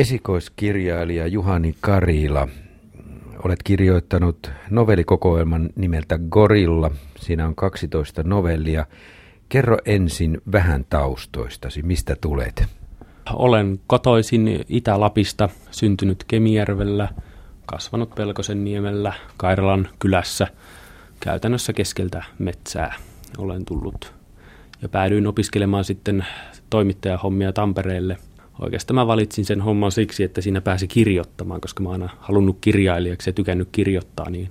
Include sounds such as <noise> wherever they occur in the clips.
Esikoiskirjailija Juhani Karila, olet kirjoittanut novellikokoelman nimeltä Gorilla. Siinä on 12 novellia. Kerro ensin vähän taustoistasi, mistä tulet? Olen kotoisin Itä-Lapista, syntynyt Kemijärvellä, kasvanut Pelkosen niemellä, Kairalan kylässä, käytännössä keskeltä metsää. Olen tullut ja päädyin opiskelemaan sitten toimittajahommia Tampereelle. Oikeastaan mä valitsin sen homman siksi, että siinä pääsi kirjoittamaan, koska mä oon aina halunnut kirjailijaksi ja tykännyt kirjoittaa, niin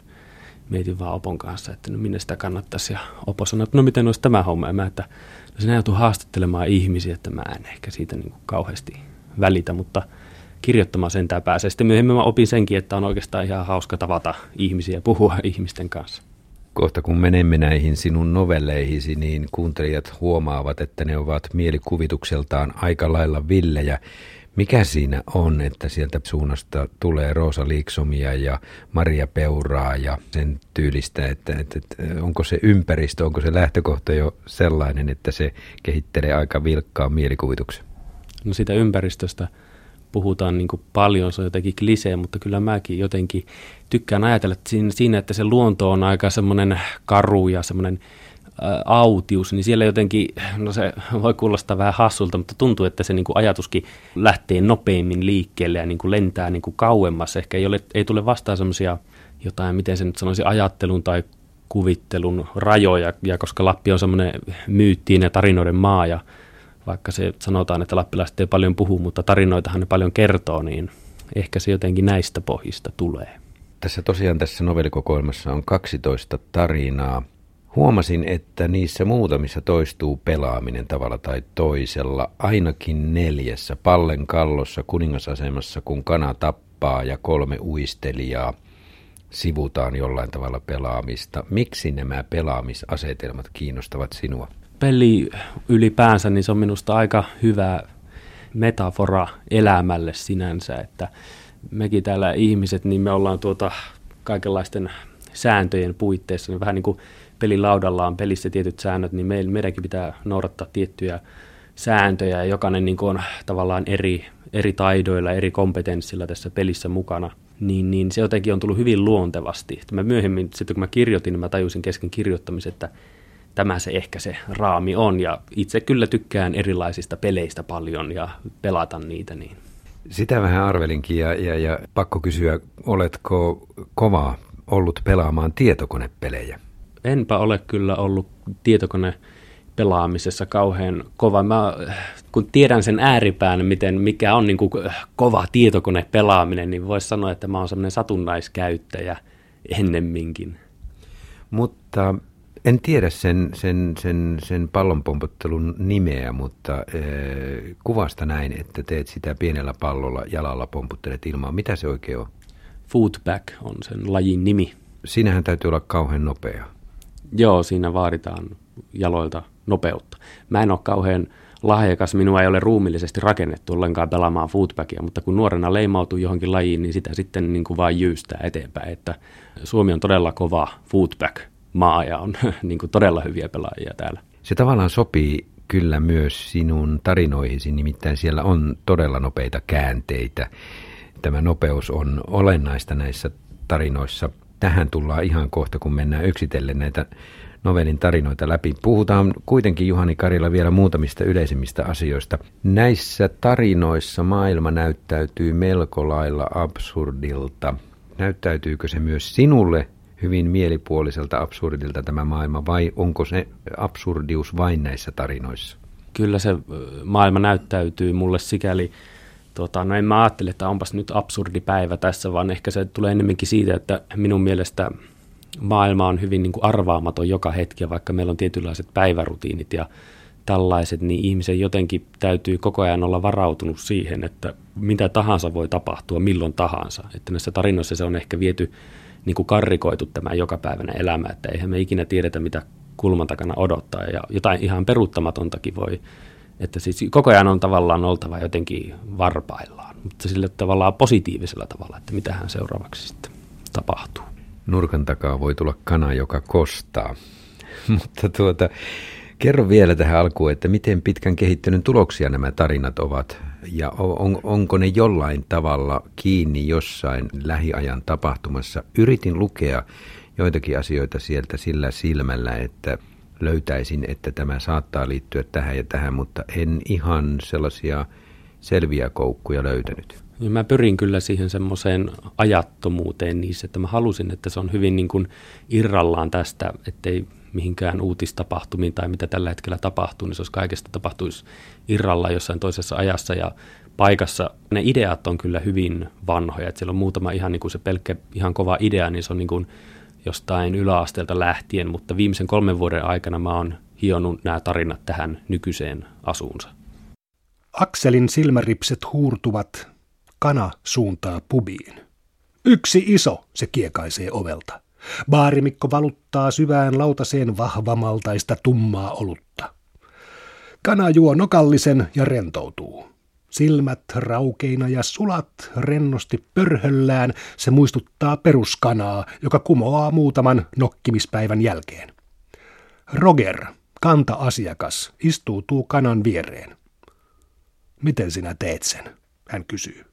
mietin vaan Opon kanssa, että no minne sitä kannattaisi. Ja Opo sanoi, että no miten olisi tämä homma. Ja mä, että no sinä joutuu haastattelemaan ihmisiä, että mä en ehkä siitä niin kuin kauheasti välitä, mutta kirjoittamaan sentään pääsee. Sitten myöhemmin mä opin senkin, että on oikeastaan ihan hauska tavata ihmisiä ja puhua ihmisten kanssa. Kohta kun menemme näihin sinun novelleihisi, niin kuuntelijat huomaavat, että ne ovat mielikuvitukseltaan aika lailla villejä. Mikä siinä on, että sieltä suunnasta tulee Roosa Liiksomia ja Maria Peuraa ja sen tyylistä, että, että, että onko se ympäristö, onko se lähtökohta jo sellainen, että se kehittelee aika vilkkaan mielikuvituksen? No sitä ympäristöstä puhutaan niin kuin paljon, se on jotenkin klisee, mutta kyllä mäkin jotenkin tykkään ajatella että siinä, että se luonto on aika semmoinen karu ja semmoinen autius, niin siellä jotenkin, no se voi kuulostaa vähän hassulta, mutta tuntuu, että se niin kuin ajatuskin lähtee nopeammin liikkeelle ja niin kuin lentää niin kuin kauemmas. Ehkä ei, ole, ei tule vastaan semmoisia jotain, miten se nyt sanoisi, ajattelun tai kuvittelun rajoja, ja koska Lappi on semmoinen myyttiin ja tarinoiden maa, ja vaikka se sanotaan, että lappilaiset ei paljon puhu, mutta tarinoitahan ne paljon kertoo, niin ehkä se jotenkin näistä pohjista tulee. Tässä tosiaan tässä novellikokoelmassa on 12 tarinaa. Huomasin, että niissä muutamissa toistuu pelaaminen tavalla tai toisella, ainakin neljässä, pallen kallossa kuningasasemassa, kun kana tappaa ja kolme uistelijaa sivutaan jollain tavalla pelaamista. Miksi nämä pelaamisasetelmat kiinnostavat sinua? Peli ylipäänsä, niin se on minusta aika hyvä metafora elämälle sinänsä, että mekin täällä ihmiset, niin me ollaan tuota kaikenlaisten sääntöjen puitteissa, niin vähän niin kuin pelilaudalla on pelissä tietyt säännöt, niin meil, meidänkin pitää noudattaa tiettyjä sääntöjä ja jokainen niin on tavallaan eri, eri taidoilla, eri kompetenssilla tässä pelissä mukana. Niin, niin se jotenkin on tullut hyvin luontevasti. Mä myöhemmin, sitten kun mä kirjoitin, niin mä tajusin kesken kirjoittamisen, että tämä se ehkä se raami on. Ja itse kyllä tykkään erilaisista peleistä paljon ja pelata niitä. Niin. Sitä vähän arvelinkin ja, ja, ja pakko kysyä, oletko kova ollut pelaamaan tietokonepelejä? Enpä ole kyllä ollut tietokone pelaamisessa kauhean kova. Mä, kun tiedän sen ääripään, miten, mikä on niin kuin kova tietokonepelaaminen, niin voisi sanoa, että mä oon semmoinen satunnaiskäyttäjä ennemminkin. Mutta en tiedä sen, sen, sen, sen pallonpompottelun nimeä, mutta äh, kuvasta näin, että teet sitä pienellä pallolla jalalla pomputtelet ilmaa. Mitä se oikein on? Footback on sen lajin nimi. Siinähän täytyy olla kauhean nopea. Joo, siinä vaaditaan jaloilta nopeutta. Mä en ole kauhean lahjakas, minua ei ole ruumillisesti rakennettu ollenkaan pelaamaan footbackia, mutta kun nuorena leimautuu johonkin lajiin, niin sitä sitten niin kuin vaan jyystää eteenpäin. Että Suomi on todella kova footback maa ja on <laughs> niin kuin todella hyviä pelaajia täällä. Se tavallaan sopii kyllä myös sinun tarinoihisi, nimittäin siellä on todella nopeita käänteitä. Tämä nopeus on olennaista näissä tarinoissa. Tähän tullaan ihan kohta, kun mennään yksitellen näitä novellin tarinoita läpi. Puhutaan kuitenkin Juhani Karilla vielä muutamista yleisimmistä asioista. Näissä tarinoissa maailma näyttäytyy melko lailla absurdilta. Näyttäytyykö se myös sinulle hyvin mielipuoliselta absurdilta tämä maailma, vai onko se absurdius vain näissä tarinoissa? Kyllä se maailma näyttäytyy mulle sikäli, tota, no en mä ajattele, että onpas nyt absurdi päivä tässä, vaan ehkä se tulee enemmänkin siitä, että minun mielestä maailma on hyvin niin kuin arvaamaton joka hetki, vaikka meillä on tietynlaiset päivärutiinit ja tällaiset, niin ihmisen jotenkin täytyy koko ajan olla varautunut siihen, että mitä tahansa voi tapahtua milloin tahansa. Että näissä tarinoissa se on ehkä viety niin kuin karrikoitu tämä jokapäiväinen elämä, että eihän me ikinä tiedetä, mitä kulman takana odottaa ja jotain ihan peruuttamatontakin voi, että siis koko ajan on tavallaan oltava jotenkin varpaillaan, mutta sillä tavallaan positiivisella tavalla, että mitähän seuraavaksi sitten tapahtuu. Nurkan takaa voi tulla kana, joka kostaa, <laughs> mutta tuota, Kerro vielä tähän alkuun, että miten pitkän kehittelyn tuloksia nämä tarinat ovat ja on, onko ne jollain tavalla kiinni jossain lähiajan tapahtumassa. Yritin lukea joitakin asioita sieltä sillä silmällä, että löytäisin, että tämä saattaa liittyä tähän ja tähän, mutta en ihan sellaisia selviä koukkuja löytänyt. Ja niin mä pyrin kyllä siihen semmoiseen ajattomuuteen niissä, että mä halusin, että se on hyvin niin kuin irrallaan tästä, ettei mihinkään uutistapahtumiin tai mitä tällä hetkellä tapahtuu, niin se olisi kaikesta tapahtuisi irralla jossain toisessa ajassa ja paikassa. Ne ideat on kyllä hyvin vanhoja, että siellä on muutama ihan niin kuin se pelkkä ihan kova idea, niin se on niin kuin jostain yläasteelta lähtien, mutta viimeisen kolmen vuoden aikana mä oon hionut nämä tarinat tähän nykyiseen asuunsa. Akselin silmäripset huurtuvat, kana suuntaa pubiin. Yksi iso, se kiekaisee ovelta. Baarimikko valuttaa syvään lautaseen vahvamaltaista tummaa olutta. Kana juo nokallisen ja rentoutuu. Silmät raukeina ja sulat rennosti pörhöllään, se muistuttaa peruskanaa, joka kumoaa muutaman nokkimispäivän jälkeen. Roger, kanta-asiakas, istuutuu kanan viereen. Miten sinä teet sen? hän kysyy.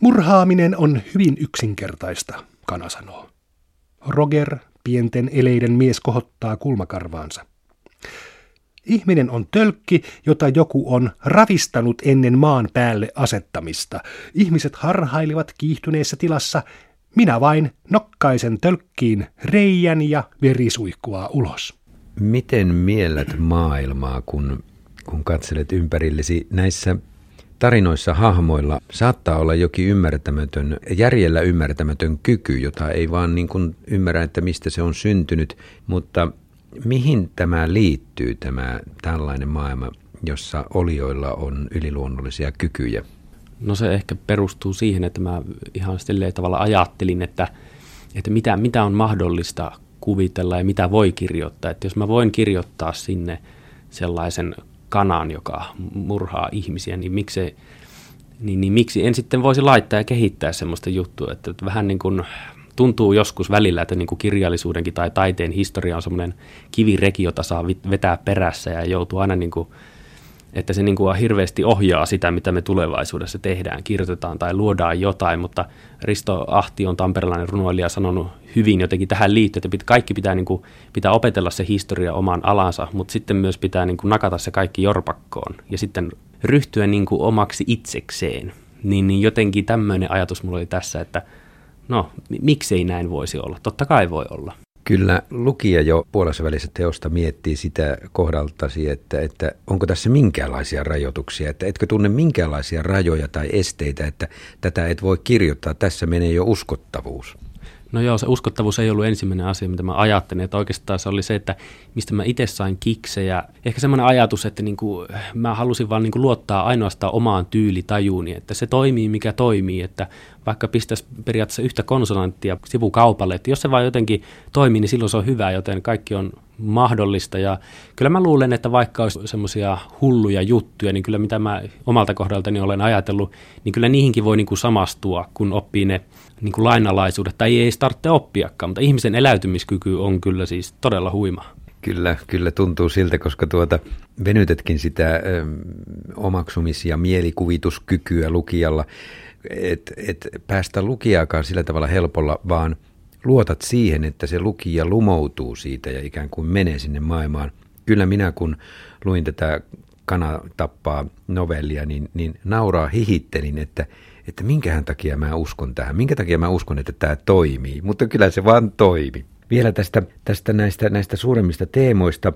Murhaaminen on hyvin yksinkertaista, kana sanoo. Roger, pienten eleiden mies, kohottaa kulmakarvaansa. Ihminen on tölkki, jota joku on ravistanut ennen maan päälle asettamista. Ihmiset harhailivat kiihtyneessä tilassa. Minä vain nokkaisen tölkkiin reijän ja verisuihkua ulos. Miten miellät maailmaa, kun, kun katselet ympärillesi näissä tarinoissa hahmoilla saattaa olla jokin ymmärtämätön, järjellä ymmärtämätön kyky, jota ei vaan niin kuin ymmärrä, että mistä se on syntynyt, mutta mihin tämä liittyy, tämä tällainen maailma, jossa olioilla on yliluonnollisia kykyjä? No se ehkä perustuu siihen, että mä ihan silleen tavalla ajattelin, että, että mitä, mitä on mahdollista kuvitella ja mitä voi kirjoittaa. Että jos mä voin kirjoittaa sinne sellaisen kanan, joka murhaa ihmisiä, niin miksi, niin, niin miksi en sitten voisi laittaa ja kehittää semmoista juttua, että vähän niin kuin tuntuu joskus välillä, että niin kuin kirjallisuudenkin tai taiteen historia on semmoinen kivireki, jota saa vetää perässä ja joutuu aina niin kuin että se niin kuin hirveästi ohjaa sitä, mitä me tulevaisuudessa tehdään, kirjoitetaan tai luodaan jotain, mutta Risto Ahti on tamperelainen runoilija sanonut hyvin jotenkin tähän liittyen, että kaikki pitää, niin kuin, pitää opetella se historia omaan alansa, mutta sitten myös pitää niin kuin nakata se kaikki jorpakkoon ja sitten ryhtyä niin kuin omaksi itsekseen. Niin, niin jotenkin tämmöinen ajatus mulla oli tässä, että no, miksei näin voisi olla? Totta kai voi olla. Kyllä lukija jo puolessa välissä teosta miettii sitä kohdaltasi, että, että onko tässä minkäänlaisia rajoituksia, että etkö tunne minkäänlaisia rajoja tai esteitä, että tätä et voi kirjoittaa, tässä menee jo uskottavuus. No joo, se uskottavuus ei ollut ensimmäinen asia, mitä mä ajattelin, että oikeastaan se oli se, että mistä mä itse sain kiksejä. Ehkä semmoinen ajatus, että niin kuin, mä halusin vaan niin kuin luottaa ainoastaan omaan tyylitajuuni, että se toimii mikä toimii, että vaikka pistäisi periaatteessa yhtä konsonanttia sivukaupalle, että jos se vaan jotenkin toimii, niin silloin se on hyvä, joten kaikki on mahdollista. Ja kyllä mä luulen, että vaikka olisi semmoisia hulluja juttuja, niin kyllä mitä mä omalta kohdaltani olen ajatellut, niin kyllä niihinkin voi niin kuin samastua, kun oppii ne niin kuin lainalaisuudet, tai ei tarvitse oppiakaan, mutta ihmisen eläytymiskyky on kyllä siis todella huima. Kyllä, kyllä tuntuu siltä, koska tuota, venytetkin sitä ö, omaksumis- ja mielikuvituskykyä lukijalla, että et päästä lukijaakaan sillä tavalla helpolla, vaan luotat siihen, että se lukija lumoutuu siitä ja ikään kuin menee sinne maailmaan. Kyllä minä kun luin tätä Kana tappaa novellia, niin, niin nauraa hihittelin, että – että minkähän takia mä uskon tähän, minkä takia mä uskon, että tämä toimii, mutta kyllä se vaan toimi. Vielä tästä, tästä näistä, näistä suuremmista teemoista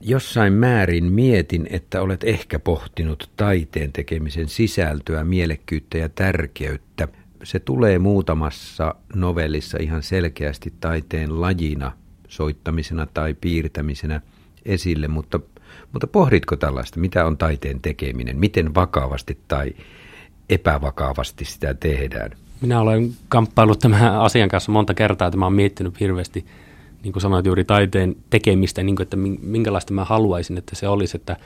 jossain määrin mietin, että olet ehkä pohtinut taiteen tekemisen sisältöä, mielekkyyttä ja tärkeyttä. Se tulee muutamassa novellissa ihan selkeästi taiteen lajina, soittamisena tai piirtämisenä esille, mutta, mutta pohditko tällaista, mitä on taiteen tekeminen, miten vakavasti tai epävakavasti sitä tehdään. Minä olen kamppailut tämän asian kanssa monta kertaa, että mä olen miettinyt hirveästi niin kuin sanoit juuri taiteen tekemistä, niin kuin, että minkälaista mä haluaisin, että se olisi, että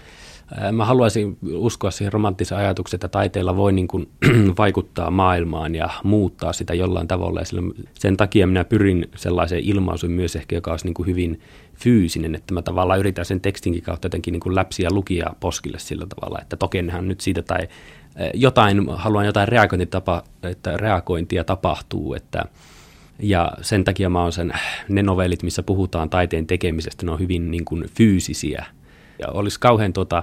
Mä haluaisin uskoa siihen romanttiseen ajatukseen, että taiteella voi niin kuin <clears throat> vaikuttaa maailmaan ja muuttaa sitä jollain tavalla. Ja sen takia minä pyrin sellaiseen ilmaisuun myös ehkä, joka olisi niin kuin hyvin fyysinen, että mä tavallaan yritän sen tekstinkin kautta jotenkin niin kuin läpsiä lukia poskille sillä tavalla, että tokenhan nyt siitä tai jotain, haluan jotain reagointitapa, että reagointia tapahtuu, että ja sen takia mä oon sen, ne novellit, missä puhutaan taiteen tekemisestä, ne on hyvin niin kuin fyysisiä – ja olisi kauhean tuota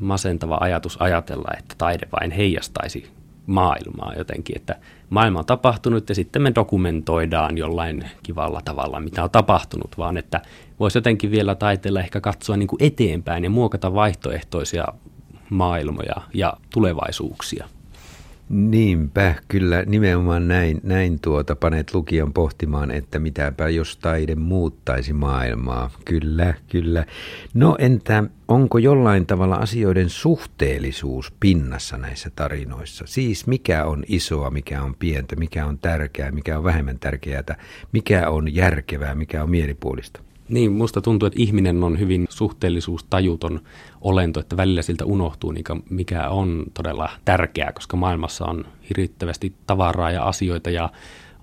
masentava ajatus ajatella, että taide vain heijastaisi maailmaa jotenkin, että maailma on tapahtunut ja sitten me dokumentoidaan jollain kivalla tavalla, mitä on tapahtunut, vaan että voisi jotenkin vielä taiteella ehkä katsoa niin kuin eteenpäin ja muokata vaihtoehtoisia maailmoja ja tulevaisuuksia. Niinpä, kyllä nimenomaan näin, näin tuota panet lukijan pohtimaan, että mitäpä jos taide muuttaisi maailmaa. Kyllä, kyllä. No entä onko jollain tavalla asioiden suhteellisuus pinnassa näissä tarinoissa? Siis mikä on isoa, mikä on pientä, mikä on tärkeää, mikä on vähemmän tärkeää, mikä on järkevää, mikä on mielipuolista? Niin, musta tuntuu, että ihminen on hyvin suhteellisuustajuton olento, että välillä siltä unohtuu, mikä on todella tärkeää, koska maailmassa on hirvittävästi tavaraa ja asioita ja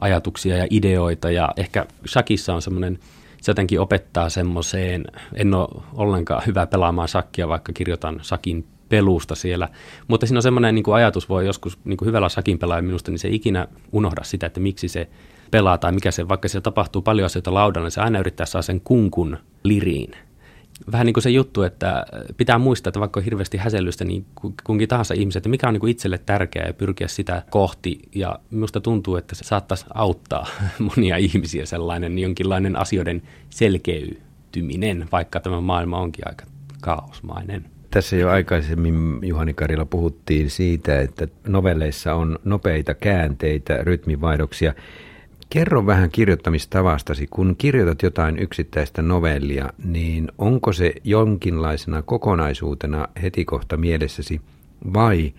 ajatuksia ja ideoita ja ehkä shakissa on semmoinen, se jotenkin opettaa semmoiseen, en ole ollenkaan hyvä pelaamaan shakkia, vaikka kirjoitan shakin pelusta siellä. Mutta siinä on semmoinen niin ajatus, voi joskus niin hyvällä shakin pelaaja minusta, niin se ei ikinä unohda sitä, että miksi se pelaa tai mikä se, vaikka siellä tapahtuu paljon asioita laudalla, niin se aina yrittää saada sen kunkun liriin. Vähän niin kuin se juttu, että pitää muistaa, että vaikka on hirveästi häsellystä, niin kunkin tahansa ihmiset, että mikä on niin kuin itselle tärkeää ja pyrkiä sitä kohti. Ja minusta tuntuu, että se saattaisi auttaa <laughs> monia ihmisiä sellainen jonkinlainen asioiden selkeytyminen, vaikka tämä maailma onkin aika kaosmainen. Tässä jo aikaisemmin Juhani Karilla puhuttiin siitä, että novelleissa on nopeita käänteitä, rytmivaihdoksia. Kerro vähän kirjoittamistavastasi. Kun kirjoitat jotain yksittäistä novellia, niin onko se jonkinlaisena kokonaisuutena heti kohta mielessäsi vai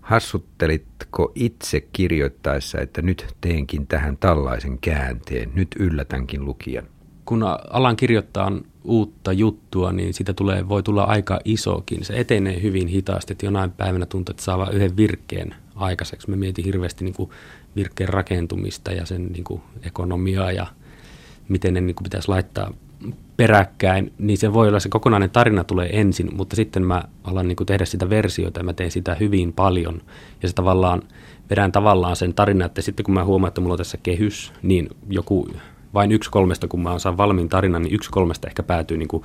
hassuttelitko itse kirjoittaessa, että nyt teenkin tähän tällaisen käänteen, nyt yllätänkin lukijan? Kun alan kirjoittaa uutta juttua, niin siitä tulee, voi tulla aika isokin. Se etenee hyvin hitaasti, että jonain päivänä tuntuu, että saa vain yhden virkkeen aikaiseksi. Mä mietin hirveästi niin kuin virkkeen rakentumista ja sen niin kuin ekonomiaa ja miten ne niin kuin pitäisi laittaa peräkkäin, niin se voi olla se kokonainen tarina tulee ensin, mutta sitten mä alan niin kuin tehdä sitä versiota ja mä teen sitä hyvin paljon. Ja se tavallaan, vedän tavallaan sen tarinan, että sitten kun mä huomaan, että mulla on tässä kehys, niin joku vain yksi kolmesta, kun mä saan valmiin tarinan, niin yksi kolmesta ehkä päätyy niin kuin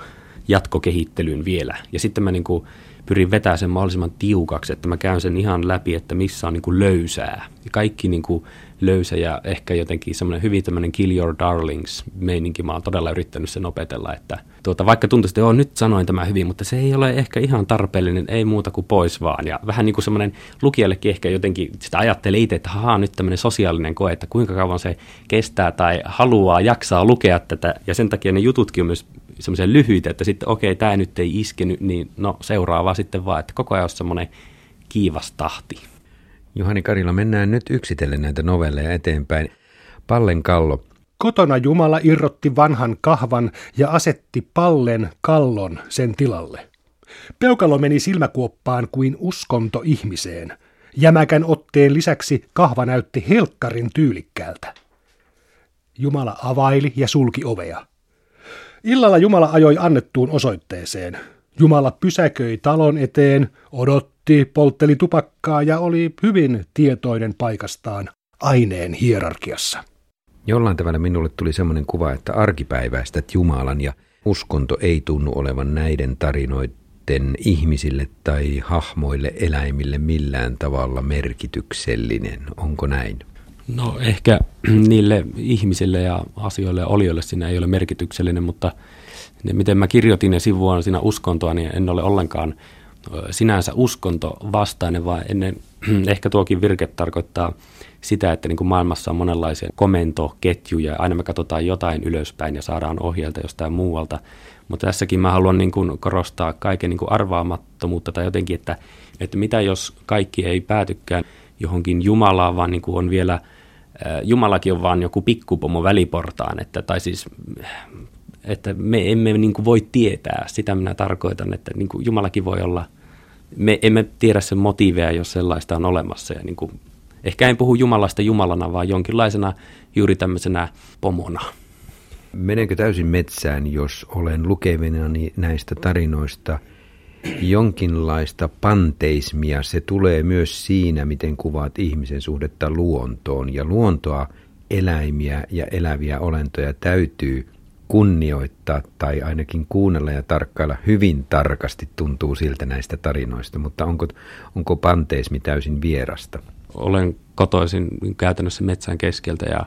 jatkokehittelyyn vielä. Ja sitten mä niin kuin pyrin vetämään sen mahdollisimman tiukaksi, että mä käyn sen ihan läpi, että missä on niin kuin löysää. Ja kaikki niin kuin löysä ja ehkä jotenkin semmoinen hyvin tämmöinen kill your darlings meininki. Mä oon todella yrittänyt sen opetella, että tuota, vaikka tuntuisi, että joo, nyt sanoin tämä hyvin, mutta se ei ole ehkä ihan tarpeellinen, ei muuta kuin pois vaan. Ja vähän niin kuin semmoinen lukijallekin ehkä jotenkin sitä ajattelee itse, että haa, nyt tämmöinen sosiaalinen koe, että kuinka kauan se kestää tai haluaa, jaksaa lukea tätä. Ja sen takia ne jututkin on myös semmoisia lyhyitä, että sitten okei, okay, tämä nyt ei iskenyt, niin no seuraava sitten vaan, että koko ajan on semmoinen kiivas tahti. Juhani Karila, mennään nyt yksitellen näitä novelleja eteenpäin. Pallen kallo. Kotona Jumala irrotti vanhan kahvan ja asetti pallen kallon sen tilalle. Peukalo meni silmäkuoppaan kuin uskonto ihmiseen. Jämäkän otteen lisäksi kahva näytti helkkarin tyylikkäältä. Jumala availi ja sulki ovea. Illalla Jumala ajoi annettuun osoitteeseen. Jumala pysäköi talon eteen, odotti, poltteli tupakkaa ja oli hyvin tietoinen paikastaan aineen hierarkiassa. Jollain tavalla minulle tuli semmoinen kuva, että arkipäiväistä Jumalan ja uskonto ei tunnu olevan näiden tarinoiden ihmisille tai hahmoille, eläimille millään tavalla merkityksellinen. Onko näin? No ehkä <clears throat> niille ihmisille ja asioille ja olioille siinä ei ole merkityksellinen, mutta ne, miten mä kirjoitin ne sivuaan siinä uskontoa, niin en ole ollenkaan sinänsä uskonto vastainen, vaan ennen, <clears throat> ehkä tuokin virke tarkoittaa sitä, että niin kuin maailmassa on monenlaisia komentoketjuja, aina me katsotaan jotain ylöspäin ja saadaan ohjelta jostain muualta, mutta tässäkin mä haluan niin kuin korostaa kaiken niin kuin arvaamattomuutta tai jotenkin, että, että mitä jos kaikki ei päätykään johonkin Jumalaan, vaan niin kuin on vielä – Jumalakin on vaan joku pikkupomo väliportaan, että, tai siis että me emme niin kuin voi tietää, sitä minä tarkoitan, että niin kuin Jumalakin voi olla, me emme tiedä sen motiiveja, jos sellaista on olemassa. Ja niin kuin, ehkä en puhu Jumalasta Jumalana, vaan jonkinlaisena juuri tämmöisenä pomona. Menenkö täysin metsään, jos olen lukevina näistä tarinoista jonkinlaista panteismia? Se tulee myös siinä, miten kuvaat ihmisen suhdetta luontoon. Ja luontoa, eläimiä ja eläviä olentoja täytyy kunnioittaa tai ainakin kuunnella ja tarkkailla hyvin tarkasti tuntuu siltä näistä tarinoista, mutta onko, onko panteismi täysin vierasta? Olen kotoisin käytännössä metsän keskeltä ja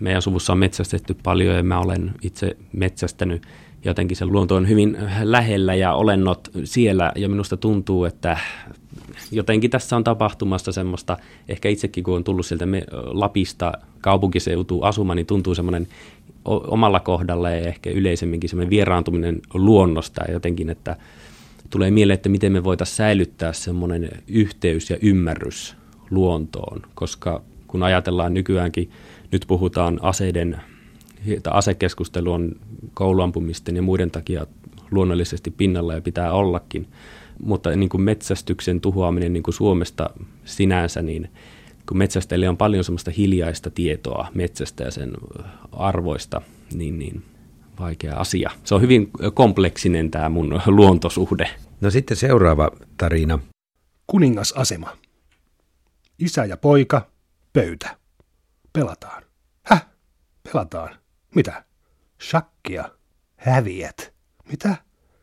meidän suvussa on metsästetty paljon ja mä olen itse metsästänyt. Jotenkin se luonto on hyvin lähellä ja olennot siellä ja minusta tuntuu, että jotenkin tässä on tapahtumassa semmoista, ehkä itsekin kun on tullut sieltä Lapista kaupunkiseutuun asumaan, niin tuntuu semmoinen omalla kohdalla ja ehkä yleisemminkin semmoinen vieraantuminen luonnosta ja jotenkin, että tulee mieleen, että miten me voitaisiin säilyttää semmoinen yhteys ja ymmärrys luontoon, koska kun ajatellaan nykyäänkin, nyt puhutaan aseiden, asekeskustelu on kouluampumisten ja muiden takia luonnollisesti pinnalla ja pitää ollakin, mutta niin kuin metsästyksen tuhoaminen niin kuin Suomesta sinänsä, niin kun metsästäjille on paljon semmoista hiljaista tietoa metsästä ja sen arvoista, niin, niin vaikea asia. Se on hyvin kompleksinen tämä mun <laughs> luontosuhde. No sitten seuraava tarina. Kuningasasema. Isä ja poika, pöytä. Pelataan. Häh? Pelataan. Mitä? Shakkia. Häviät. Mitä?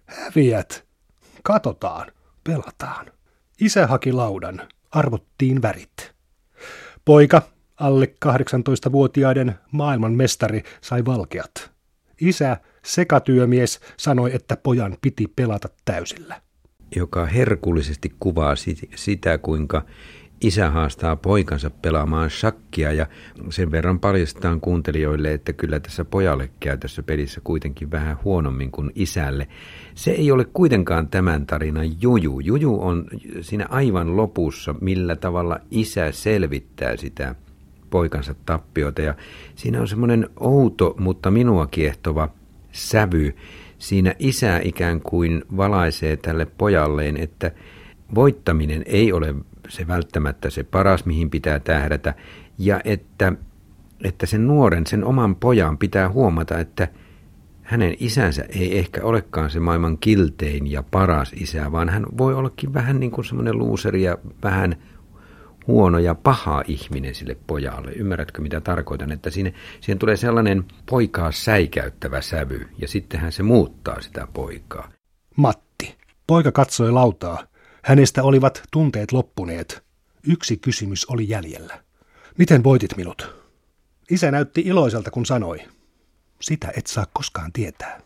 Häviät. Katotaan. Pelataan. Isä haki laudan. Arvottiin värit. Poika, alle 18-vuotiaiden maailmanmestari, sai valkeat. Isä, sekatyömies, sanoi, että pojan piti pelata täysillä. Joka herkullisesti kuvaa sitä, kuinka isä haastaa poikansa pelaamaan shakkia ja sen verran paljastetaan kuuntelijoille, että kyllä tässä pojalle käy tässä pelissä kuitenkin vähän huonommin kuin isälle. Se ei ole kuitenkaan tämän tarinan juju. Juju on siinä aivan lopussa, millä tavalla isä selvittää sitä poikansa tappiota ja siinä on semmoinen outo, mutta minua kiehtova sävy. Siinä isä ikään kuin valaisee tälle pojalleen, että voittaminen ei ole se välttämättä se paras, mihin pitää tähdätä, ja että, että sen nuoren, sen oman pojan pitää huomata, että hänen isänsä ei ehkä olekaan se maailman kiltein ja paras isä, vaan hän voi ollakin vähän niin kuin semmoinen luuseri ja vähän huono ja paha ihminen sille pojalle. Ymmärrätkö, mitä tarkoitan? Että siinä, siihen tulee sellainen poikaa säikäyttävä sävy, ja sittenhän se muuttaa sitä poikaa. Matti. Poika katsoi lautaa. Hänestä olivat tunteet loppuneet. Yksi kysymys oli jäljellä. Miten voitit minut? Isä näytti iloiselta, kun sanoi. Sitä et saa koskaan tietää.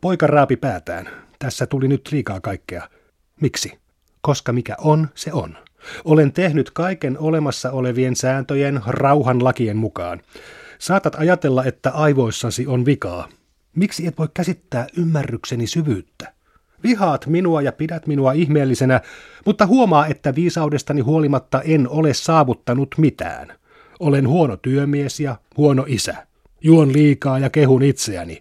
Poika raapi päätään. Tässä tuli nyt liikaa kaikkea. Miksi? Koska mikä on, se on. Olen tehnyt kaiken olemassa olevien sääntöjen rauhan lakien mukaan. Saatat ajatella, että aivoissasi on vikaa. Miksi et voi käsittää ymmärrykseni syvyyttä? Vihaat minua ja pidät minua ihmeellisenä, mutta huomaa, että viisaudestani huolimatta en ole saavuttanut mitään. Olen huono työmies ja huono isä. Juon liikaa ja kehun itseäni.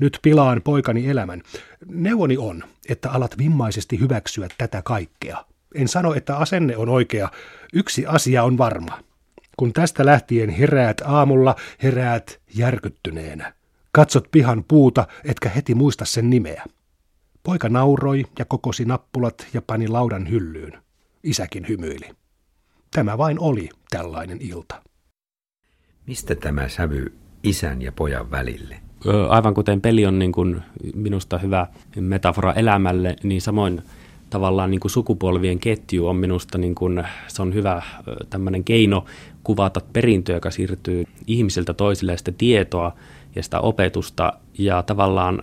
Nyt pilaan poikani elämän. Neuvoni on, että alat vimmaisesti hyväksyä tätä kaikkea. En sano, että asenne on oikea. Yksi asia on varma. Kun tästä lähtien heräät aamulla, heräät järkyttyneenä. Katsot pihan puuta, etkä heti muista sen nimeä. Poika nauroi ja kokosi nappulat ja pani laudan hyllyyn. Isäkin hymyili. Tämä vain oli tällainen ilta. Mistä tämä sävy isän ja pojan välille? Aivan kuten peli on niin kuin minusta hyvä metafora elämälle, niin samoin tavallaan niin kuin sukupolvien ketju on minusta niin kuin, se on hyvä tämmöinen keino kuvata perintöä, joka siirtyy ihmisiltä toisille sitä tietoa ja sitä opetusta ja tavallaan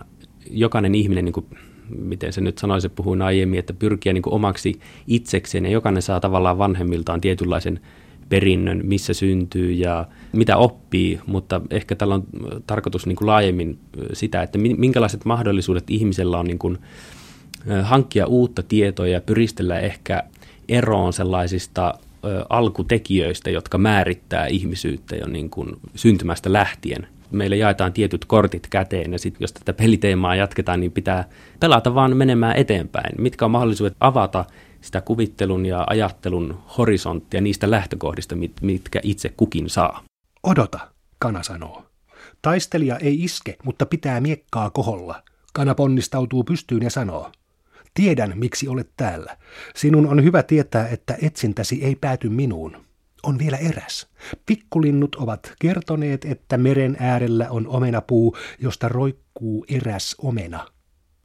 jokainen ihminen niin kuin miten se nyt sanoisi, puhuin aiemmin, että pyrkiä niin omaksi itsekseen ja jokainen saa tavallaan vanhemmiltaan tietynlaisen perinnön, missä syntyy ja mitä oppii, mutta ehkä tällä on tarkoitus niin kuin laajemmin sitä, että minkälaiset mahdollisuudet ihmisellä on niin kuin hankkia uutta tietoa ja pyristellä ehkä eroon sellaisista alkutekijöistä, jotka määrittää ihmisyyttä jo niin kuin syntymästä lähtien. Meille jaetaan tietyt kortit käteen ja sitten jos tätä peliteemaa jatketaan, niin pitää pelata vaan menemään eteenpäin. Mitkä on mahdollisuudet avata sitä kuvittelun ja ajattelun horisonttia niistä lähtökohdista, mitkä itse kukin saa. Odota, kana sanoo. Taistelija ei iske, mutta pitää miekkaa koholla. Kana ponnistautuu pystyyn ja sanoo. Tiedän, miksi olet täällä. Sinun on hyvä tietää, että etsintäsi ei pääty minuun. On vielä eräs. Pikkulinnut ovat kertoneet, että meren äärellä on omenapuu, josta roikkuu eräs omena.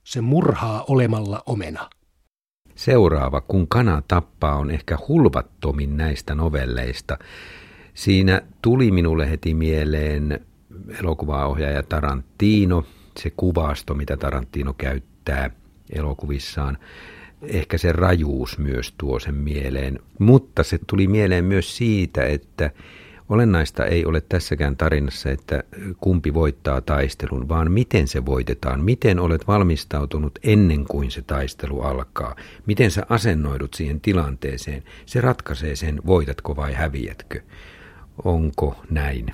Se murhaa olemalla omena. Seuraava, kun kana tappaa, on ehkä hulvattomin näistä novelleista. Siinä tuli minulle heti mieleen elokuvaohjaaja Tarantino, se kuvasto, mitä Tarantino käyttää elokuvissaan. Ehkä se rajuus myös tuo sen mieleen, mutta se tuli mieleen myös siitä, että Olennaista ei ole tässäkään tarinassa, että kumpi voittaa taistelun, vaan miten se voitetaan, miten olet valmistautunut ennen kuin se taistelu alkaa, miten sä asennoidut siihen tilanteeseen. Se ratkaisee sen, voitatko vai häviätkö. Onko näin?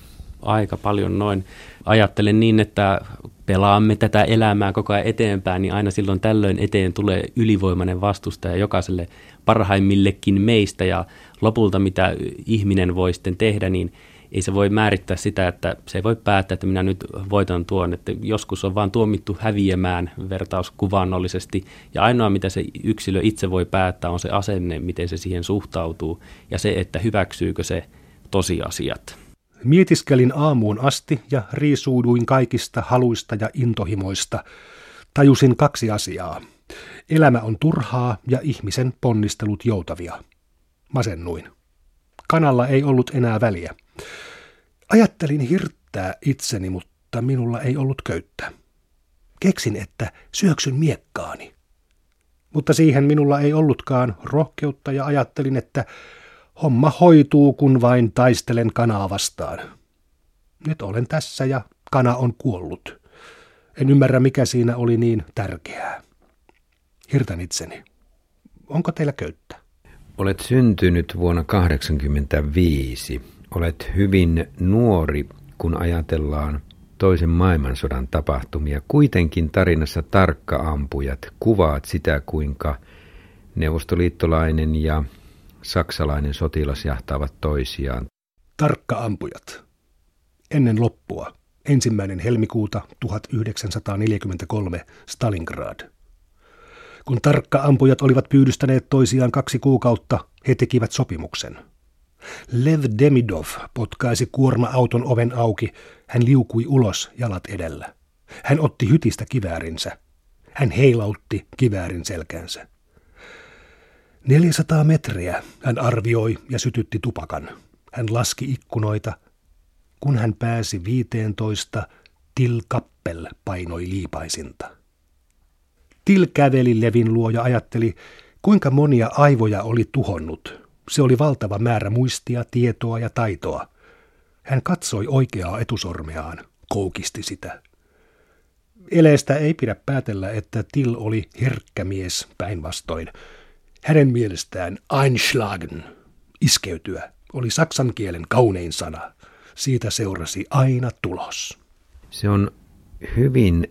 Aika paljon noin. Ajattelen niin, että pelaamme tätä elämää koko ajan eteenpäin, niin aina silloin tällöin eteen tulee ylivoimainen vastustaja jokaiselle parhaimmillekin meistä. Ja lopulta mitä ihminen voi sitten tehdä, niin ei se voi määrittää sitä, että se ei voi päättää, että minä nyt voitan tuon, että joskus on vaan tuomittu häviämään vertauskuvannollisesti ja ainoa mitä se yksilö itse voi päättää on se asenne, miten se siihen suhtautuu ja se, että hyväksyykö se tosiasiat. Mietiskelin aamuun asti ja riisuuduin kaikista haluista ja intohimoista. Tajusin kaksi asiaa. Elämä on turhaa ja ihmisen ponnistelut joutavia. Masennuin. Kanalla ei ollut enää väliä. Ajattelin hirttää itseni, mutta minulla ei ollut köyttä. Keksin, että syöksyn miekkaani. Mutta siihen minulla ei ollutkaan rohkeutta ja ajattelin, että homma hoituu, kun vain taistelen kanaa vastaan. Nyt olen tässä ja kana on kuollut. En ymmärrä, mikä siinä oli niin tärkeää. Hirtän itseni. Onko teillä köyttä? Olet syntynyt vuonna 1985. Olet hyvin nuori, kun ajatellaan toisen maailmansodan tapahtumia. Kuitenkin tarinassa tarkka-ampujat kuvaat sitä, kuinka neuvostoliittolainen ja saksalainen sotilas jahtaavat toisiaan. Tarkka-ampujat. Ennen loppua. Ensimmäinen helmikuuta 1943 Stalingrad. Kun tarkka-ampujat olivat pyydystäneet toisiaan kaksi kuukautta, he tekivät sopimuksen. Lev Demidov potkaisi kuorma-auton oven auki. Hän liukui ulos jalat edellä. Hän otti hytistä kiväärinsä. Hän heilautti kiväärin selkäänsä. 400 metriä hän arvioi ja sytytti tupakan. Hän laski ikkunoita. Kun hän pääsi 15, Til Kappel painoi liipaisinta. Til käveli Levin luo ja ajatteli, kuinka monia aivoja oli tuhonnut. Se oli valtava määrä muistia, tietoa ja taitoa. Hän katsoi oikeaa etusormeaan, koukisti sitä. Eleestä ei pidä päätellä, että Til oli herkkä mies päinvastoin. Hänen mielestään Einschlagen, iskeytyä, oli saksan kielen kaunein sana. Siitä seurasi aina tulos. Se on hyvin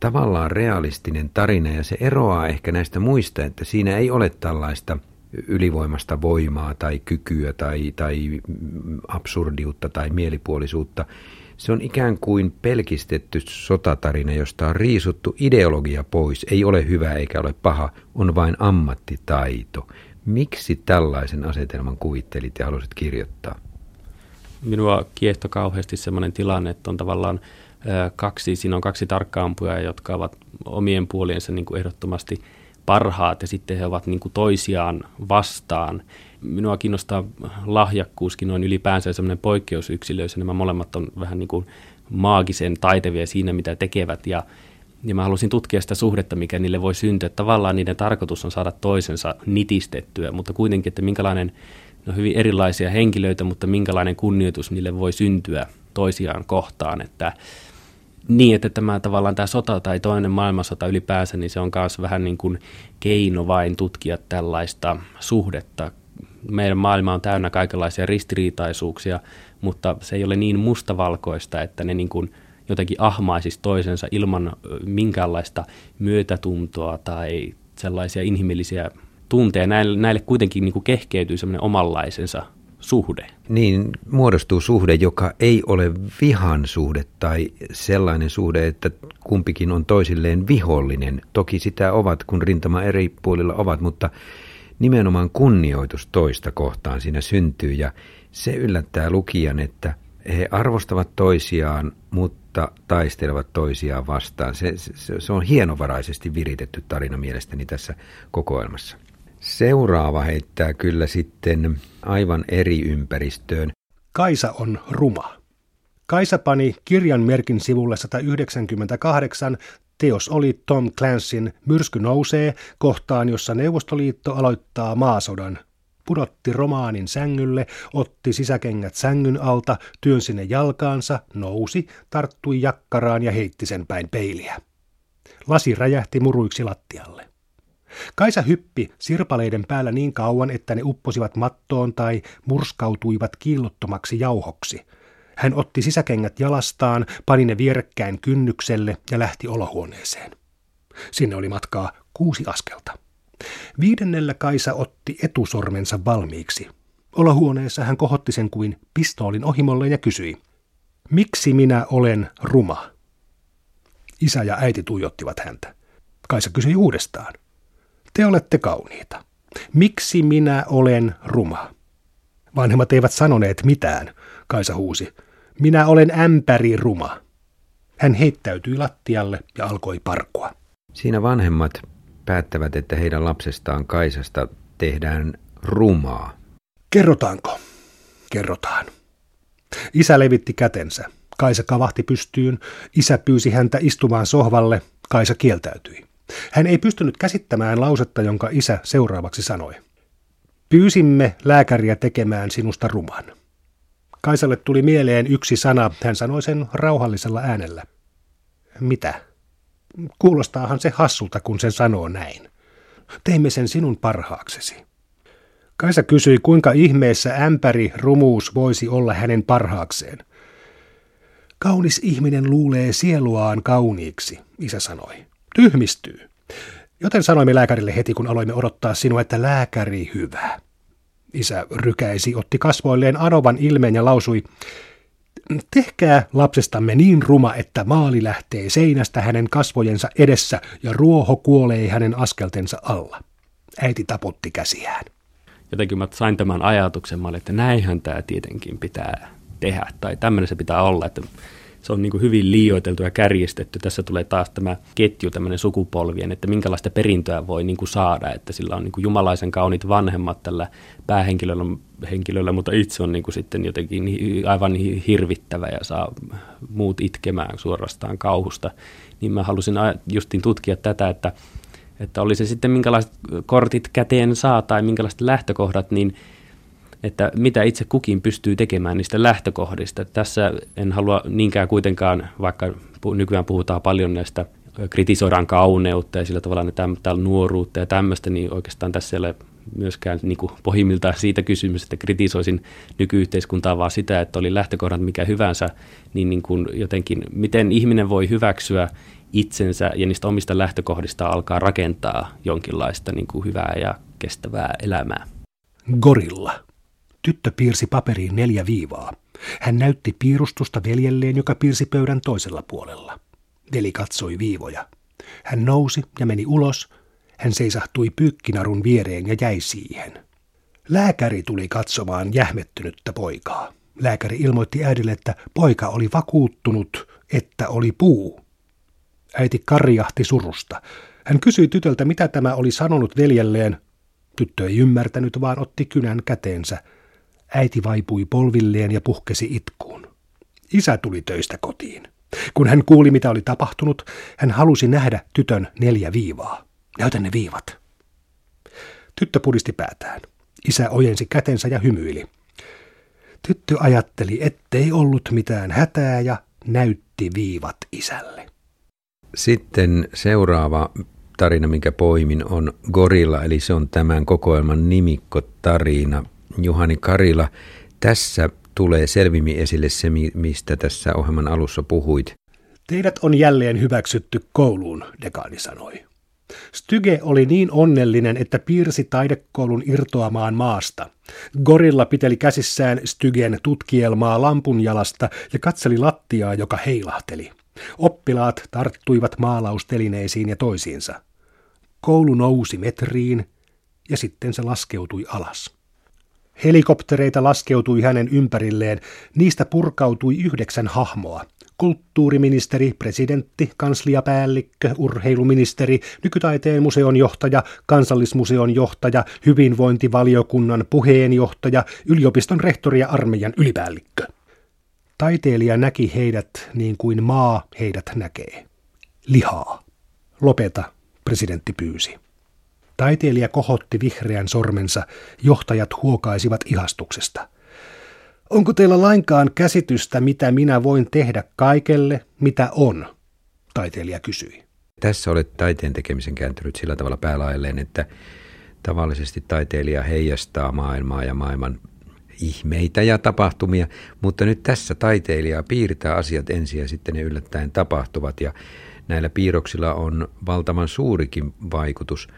tavallaan realistinen tarina ja se eroaa ehkä näistä muista, että siinä ei ole tällaista ylivoimasta voimaa tai kykyä tai, tai absurdiutta tai mielipuolisuutta. Se on ikään kuin pelkistetty sotatarina, josta on riisuttu ideologia pois. Ei ole hyvä eikä ole paha, on vain ammattitaito. Miksi tällaisen asetelman kuvittelit ja halusit kirjoittaa? Minua kiehto kauheasti sellainen tilanne, että on tavallaan kaksi, siinä on kaksi tarkkaampujaa, jotka ovat omien puoliensa niin kuin ehdottomasti parhaat ja sitten he ovat niin kuin toisiaan vastaan. Minua kiinnostaa lahjakkuuskin noin ylipäänsä semmoinen poikkeusyksilöissä. Nämä molemmat on vähän niin kuin maagisen taitevia siinä, mitä tekevät ja ja mä halusin tutkia sitä suhdetta, mikä niille voi syntyä. Tavallaan niiden tarkoitus on saada toisensa nitistettyä, mutta kuitenkin, että minkälainen, no hyvin erilaisia henkilöitä, mutta minkälainen kunnioitus niille voi syntyä toisiaan kohtaan. Että niin, että tämä tavallaan tämä sota tai toinen maailmansota ylipäänsä, niin se on myös vähän niin kuin keino vain tutkia tällaista suhdetta meidän maailma on täynnä kaikenlaisia ristiriitaisuuksia, mutta se ei ole niin mustavalkoista, että ne niin kuin jotenkin ahmaisisi toisensa ilman minkäänlaista myötätuntoa tai sellaisia inhimillisiä tunteja. Näille, näille kuitenkin niin kuin kehkeytyy semmoinen omanlaisensa suhde. Niin muodostuu suhde, joka ei ole vihan suhde tai sellainen suhde, että kumpikin on toisilleen vihollinen. Toki sitä ovat, kun rintama eri puolilla ovat, mutta nimenomaan kunnioitus toista kohtaan siinä syntyy ja se yllättää lukijan, että he arvostavat toisiaan, mutta taistelevat toisiaan vastaan. Se, se, se on hienovaraisesti viritetty tarina mielestäni tässä kokoelmassa. Seuraava heittää kyllä sitten aivan eri ympäristöön. Kaisa on ruma. Kaisa pani kirjan merkin sivulle 198 Teos oli Tom Clancyn Myrsky nousee kohtaan, jossa Neuvostoliitto aloittaa maasodan. Pudotti romaanin sängylle, otti sisäkengät sängyn alta, työnsi ne jalkaansa, nousi, tarttui jakkaraan ja heitti sen päin peiliä. Lasi räjähti muruiksi lattialle. Kaisa hyppi sirpaleiden päällä niin kauan, että ne upposivat mattoon tai murskautuivat kiillottomaksi jauhoksi. Hän otti sisäkengät jalastaan, pani ne vierekkäin kynnykselle ja lähti olohuoneeseen. Sinne oli matkaa kuusi askelta. Viidennellä Kaisa otti etusormensa valmiiksi. Olohuoneessa hän kohotti sen kuin pistoolin ohimolle ja kysyi, miksi minä olen ruma? Isä ja äiti tuijottivat häntä. Kaisa kysyi uudestaan. Te olette kauniita. Miksi minä olen ruma? Vanhemmat eivät sanoneet mitään, Kaisa huusi. Minä olen ämpäri ruma. Hän heittäytyi lattialle ja alkoi parkua. Siinä vanhemmat päättävät, että heidän lapsestaan Kaisasta tehdään rumaa. Kerrotaanko? Kerrotaan. Isä levitti kätensä. Kaisa kavahti pystyyn. Isä pyysi häntä istumaan sohvalle. Kaisa kieltäytyi. Hän ei pystynyt käsittämään lausetta, jonka isä seuraavaksi sanoi. Pyysimme lääkäriä tekemään sinusta ruman. Kaisalle tuli mieleen yksi sana, hän sanoi sen rauhallisella äänellä. Mitä? Kuulostaahan se hassulta, kun sen sanoo näin. Teimme sen sinun parhaaksesi. Kaisa kysyi, kuinka ihmeessä ämpäri rumuus voisi olla hänen parhaakseen. Kaunis ihminen luulee sieluaan kauniiksi, isä sanoi. Tyhmistyy. Joten sanoimme lääkärille heti, kun aloimme odottaa sinua, että lääkäri hyvä. Isä rykäisi, otti kasvoilleen anovan ilmeen ja lausui, Tehkää lapsestamme niin ruma, että maali lähtee seinästä hänen kasvojensa edessä ja ruoho kuolee hänen askeltensa alla. Äiti tapotti käsiään. Jotenkin mä sain tämän ajatuksen, mä olin, että näinhän tämä tietenkin pitää tehdä, tai tämmöinen se pitää olla, että se on niin kuin hyvin liioiteltu ja kärjistetty. Tässä tulee taas tämä ketju, tämmöinen sukupolvien, että minkälaista perintöä voi niin kuin saada, että sillä on niin kuin jumalaisen kaunit vanhemmat tällä päähenkilöllä, henkilöllä, mutta itse on niin kuin sitten jotenkin aivan hirvittävä ja saa muut itkemään suorastaan kauhusta. Niin mä halusin justin tutkia tätä, että että oli se sitten minkälaiset kortit käteen saa tai minkälaiset lähtökohdat, niin että mitä itse kukin pystyy tekemään niistä lähtökohdista. Tässä en halua niinkään kuitenkaan, vaikka nykyään puhutaan paljon näistä, kritisoidaan kauneutta ja sillä tavalla että täällä nuoruutta ja tämmöistä, niin oikeastaan tässä ei ole myöskään niin kuin pohjimmiltaan siitä kysymys, että kritisoisin nykyyhteiskuntaa, vaan sitä, että oli lähtökohdat mikä hyvänsä, niin, niin kuin jotenkin, miten ihminen voi hyväksyä itsensä ja niistä omista lähtökohdista alkaa rakentaa jonkinlaista niin kuin hyvää ja kestävää elämää. Gorilla. Tyttö piirsi paperiin neljä viivaa. Hän näytti piirustusta veljelleen, joka piirsi pöydän toisella puolella. Veli katsoi viivoja. Hän nousi ja meni ulos. Hän seisahtui pyykkinarun viereen ja jäi siihen. Lääkäri tuli katsomaan jähmettynyttä poikaa. Lääkäri ilmoitti äidille, että poika oli vakuuttunut, että oli puu. Äiti karjahti surusta. Hän kysyi tytöltä, mitä tämä oli sanonut veljelleen. Tyttö ei ymmärtänyt, vaan otti kynän käteensä – Äiti vaipui polvilleen ja puhkesi itkuun. Isä tuli töistä kotiin. Kun hän kuuli, mitä oli tapahtunut, hän halusi nähdä tytön neljä viivaa. Näytä ne viivat. Tyttö pudisti päätään. Isä ojensi kätensä ja hymyili. Tyttö ajatteli, ettei ollut mitään hätää ja näytti viivat isälle. Sitten seuraava tarina, minkä poimin, on Gorilla, eli se on tämän kokoelman nimikkotarina. Juhani Karila. Tässä tulee selvimmin esille se, mistä tässä ohjelman alussa puhuit. Teidät on jälleen hyväksytty kouluun, dekaani sanoi. Styge oli niin onnellinen, että piirsi taidekoulun irtoamaan maasta. Gorilla piteli käsissään Stygen tutkielmaa lampunjalasta ja katseli lattiaa, joka heilahteli. Oppilaat tarttuivat maalaustelineisiin ja toisiinsa. Koulu nousi metriin ja sitten se laskeutui alas. Helikoptereita laskeutui hänen ympärilleen, niistä purkautui yhdeksän hahmoa. Kulttuuriministeri, presidentti, kansliapäällikkö, urheiluministeri, nykytaiteen museon johtaja, kansallismuseon johtaja, hyvinvointivaliokunnan puheenjohtaja, yliopiston rehtori ja armeijan ylipäällikkö. Taiteilija näki heidät niin kuin maa heidät näkee. Lihaa. Lopeta, presidentti pyysi. Taiteilija kohotti vihreän sormensa, johtajat huokaisivat ihastuksesta. Onko teillä lainkaan käsitystä, mitä minä voin tehdä kaikelle, mitä on? Taiteilija kysyi. Tässä olet taiteen tekemisen kääntynyt sillä tavalla päälailleen, että tavallisesti taiteilija heijastaa maailmaa ja maailman ihmeitä ja tapahtumia, mutta nyt tässä taiteilija piirtää asiat ensin ja sitten ne yllättäen tapahtuvat ja näillä piirroksilla on valtavan suurikin vaikutus.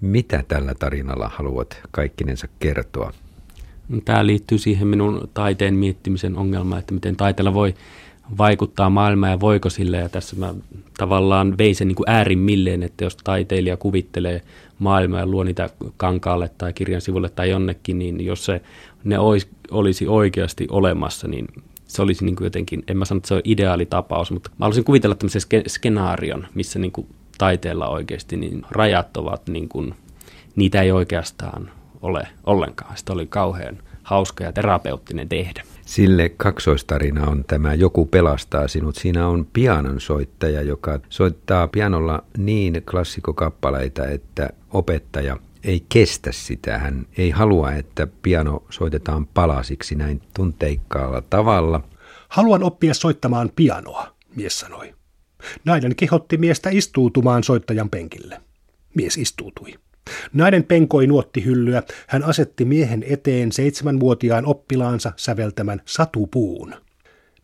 Mitä tällä tarinalla haluat kaikkinensa kertoa? Tämä liittyy siihen minun taiteen miettimisen ongelmaan, että miten taiteella voi vaikuttaa maailmaan ja voiko sille. Ja tässä mä tavallaan vein sen niin kuin äärimmilleen, että jos taiteilija kuvittelee maailmaa ja luo niitä kankaalle tai kirjan sivulle tai jonnekin, niin jos se, ne olisi oikeasti olemassa, niin se olisi niin kuin jotenkin, en mä sano, että se on ideaali tapaus, mutta mä haluaisin kuvitella tämmöisen ske- skenaarion, missä niin kuin taiteella oikeasti niin rajat ovat, niin kuin, niitä ei oikeastaan ole ollenkaan. Sitä oli kauhean hauska ja terapeuttinen tehdä. Sille kaksoistarina on tämä Joku pelastaa sinut. Siinä on pianon soittaja, joka soittaa pianolla niin klassikokappaleita, että opettaja ei kestä sitä. Hän ei halua, että piano soitetaan palasiksi näin tunteikkaalla tavalla. Haluan oppia soittamaan pianoa, mies sanoi. Nainen kehotti miestä istuutumaan soittajan penkille. Mies istuutui. Nainen penkoi nuottihyllyä. Hän asetti miehen eteen seitsemänvuotiaan oppilaansa säveltämän satupuun.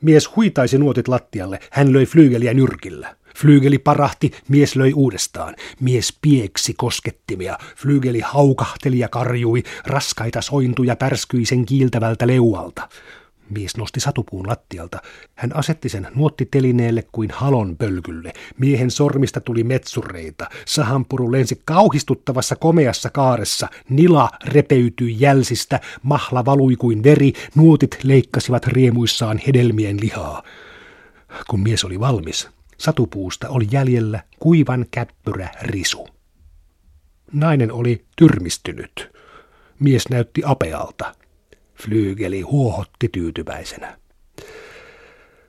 Mies huitaisi nuotit lattialle. Hän löi flyygeliä nyrkillä. Flyygeli parahti, mies löi uudestaan. Mies pieksi koskettimia. Flyygeli haukahteli ja karjui. Raskaita sointuja pärskyi sen kiiltävältä leualta. Mies nosti satupuun lattialta. Hän asetti sen nuottitelineelle kuin halon pölkylle. Miehen sormista tuli metsureita. Sahanpuru lensi kauhistuttavassa komeassa kaaressa. Nila repeytyi jälsistä. Mahla valui kuin veri. Nuotit leikkasivat riemuissaan hedelmien lihaa. Kun mies oli valmis, satupuusta oli jäljellä kuivan käppyrä risu. Nainen oli tyrmistynyt. Mies näytti apealta. Flygeli huohotti tyytyväisenä.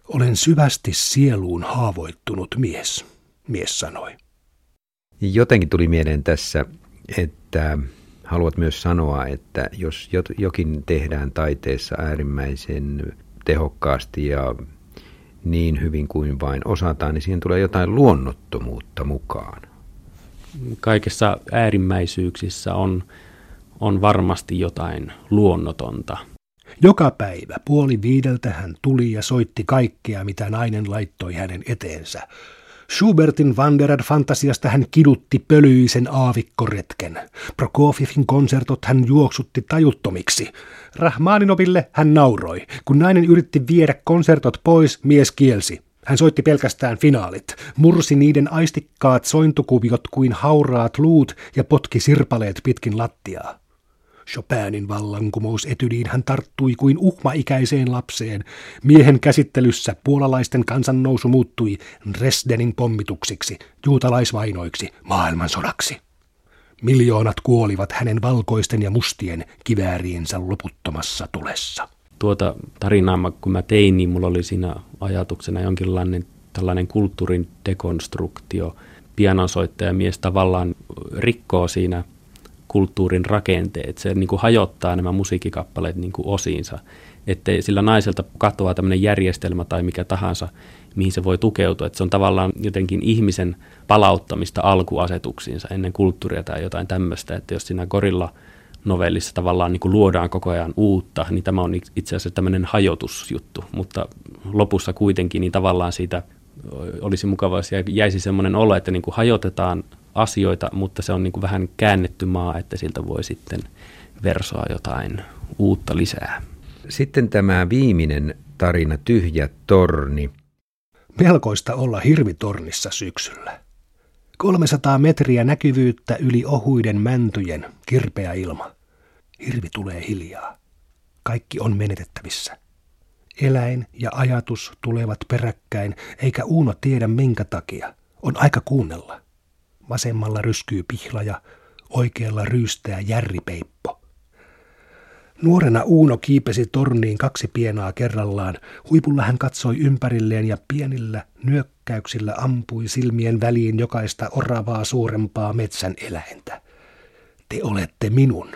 Olen syvästi sieluun haavoittunut mies, mies sanoi. Jotenkin tuli mieleen tässä, että haluat myös sanoa, että jos jokin tehdään taiteessa äärimmäisen tehokkaasti ja niin hyvin kuin vain osataan, niin siihen tulee jotain luonnottomuutta mukaan. Kaikessa äärimmäisyyksissä on on varmasti jotain luonnotonta. Joka päivä puoli viideltä hän tuli ja soitti kaikkea, mitä nainen laittoi hänen eteensä. Schubertin Wanderer-fantasiasta hän kidutti pölyisen aavikkoretken. Prokofievin konsertot hän juoksutti tajuttomiksi. Rahmaninoville hän nauroi. Kun nainen yritti viedä konsertot pois, mies kielsi. Hän soitti pelkästään finaalit, mursi niiden aistikkaat sointukuviot kuin hauraat luut ja potki sirpaleet pitkin lattiaa. Chopinin vallankumousetydiin hän tarttui kuin uhmaikäiseen lapseen. Miehen käsittelyssä puolalaisten kansannousu muuttui Dresdenin pommituksiksi, juutalaisvainoiksi, maailmansodaksi. Miljoonat kuolivat hänen valkoisten ja mustien kivääriinsä loputtomassa tulessa. Tuota tarinaa, kun mä tein, niin mulla oli siinä ajatuksena jonkinlainen tällainen kulttuurin dekonstruktio. Pianonsoittaja mies tavallaan rikkoo siinä kulttuurin rakenteet. Se niin kuin hajottaa nämä musiikkikappaleet niin kuin osiinsa, ettei sillä naiselta katoa tämmöinen järjestelmä tai mikä tahansa, mihin se voi tukeutua. Että se on tavallaan jotenkin ihmisen palauttamista alkuasetuksiinsa ennen kulttuuria tai jotain tämmöistä, että jos siinä korilla novellissa tavallaan niin kuin luodaan koko ajan uutta, niin tämä on itse asiassa tämmöinen hajotusjuttu, mutta lopussa kuitenkin niin tavallaan siitä olisi mukavaa, jos jäisi semmoinen olo, että niin kuin hajotetaan asioita, mutta se on niin kuin vähän käännetty maa, että siltä voi sitten versoa jotain uutta lisää. Sitten tämä viimeinen tarina, Tyhjä torni. Melkoista olla hirvitornissa syksyllä. 300 metriä näkyvyyttä yli ohuiden mäntyjen, kirpeä ilma. Hirvi tulee hiljaa. Kaikki on menetettävissä. Eläin ja ajatus tulevat peräkkäin, eikä Uuno tiedä minkä takia. On aika kuunnella. Vasemmalla ryskyy pihlaja, oikealla ryystää järripeippo. Nuorena Uuno kiipesi torniin kaksi pienaa kerrallaan. Huipulla hän katsoi ympärilleen ja pienillä nyökkäyksillä ampui silmien väliin jokaista oravaa suurempaa metsän eläintä. Te olette minun,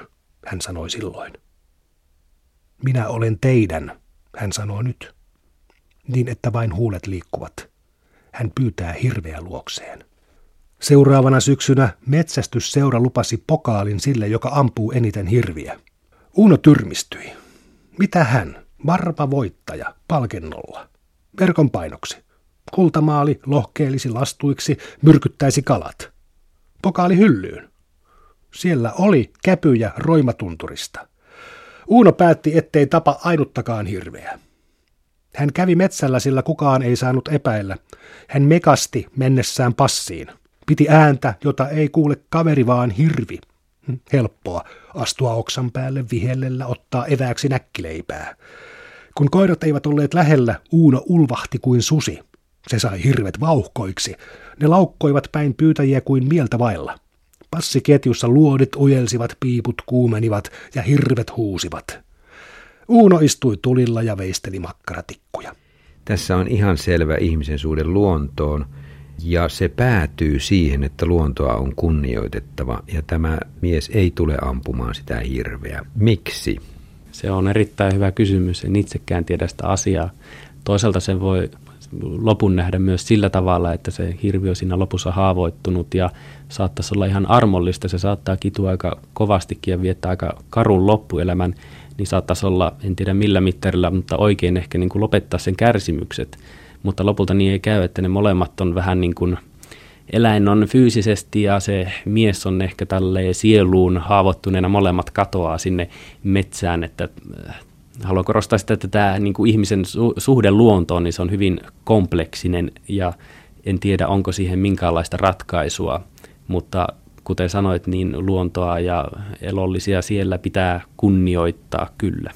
hän sanoi silloin. Minä olen teidän, hän sanoo nyt. Niin, että vain huulet liikkuvat. Hän pyytää hirveä luokseen. Seuraavana syksynä metsästysseura lupasi pokaalin sille, joka ampuu eniten hirviä. Uno tyrmistyi. Mitä hän, varpa voittaja, palkinnolla? Verkon painoksi. Kultamaali lohkeelisi lastuiksi, myrkyttäisi kalat. Pokaali hyllyyn. Siellä oli käpyjä roimatunturista. Uuno päätti, ettei tapa ainuttakaan hirveä. Hän kävi metsällä, sillä kukaan ei saanut epäillä. Hän mekasti mennessään passiin. Piti ääntä, jota ei kuule kaveri, vaan hirvi. Hm, helppoa astua oksan päälle vihellellä, ottaa evääksi näkkileipää. Kun koirat eivät olleet lähellä, Uuno ulvahti kuin susi. Se sai hirvet vauhkoiksi. Ne laukkoivat päin pyytäjiä kuin mieltä vailla. Passiketjussa luodit ujelsivat, piiput kuumenivat ja hirvet huusivat. Uuno istui tulilla ja veisteli makkaratikkuja. Tässä on ihan selvä ihmisen suhde luontoon – ja se päätyy siihen, että luontoa on kunnioitettava ja tämä mies ei tule ampumaan sitä hirveä. Miksi? Se on erittäin hyvä kysymys. En itsekään tiedä sitä asiaa. Toisaalta sen voi lopun nähdä myös sillä tavalla, että se hirvi on siinä lopussa haavoittunut ja saattaisi olla ihan armollista. Se saattaa kitua aika kovastikin ja viettää aika karun loppuelämän, niin saattaisi olla, en tiedä millä mittarilla, mutta oikein ehkä niin kuin lopettaa sen kärsimykset mutta lopulta niin ei käy, että ne molemmat on vähän niin kuin eläin on fyysisesti ja se mies on ehkä tälleen sieluun haavoittuneena, molemmat katoaa sinne metsään, että äh, haluan korostaa sitä, että tämä niin kuin ihmisen su- suhde luontoon, niin se on hyvin kompleksinen ja en tiedä, onko siihen minkäänlaista ratkaisua, mutta kuten sanoit, niin luontoa ja elollisia siellä pitää kunnioittaa kyllä.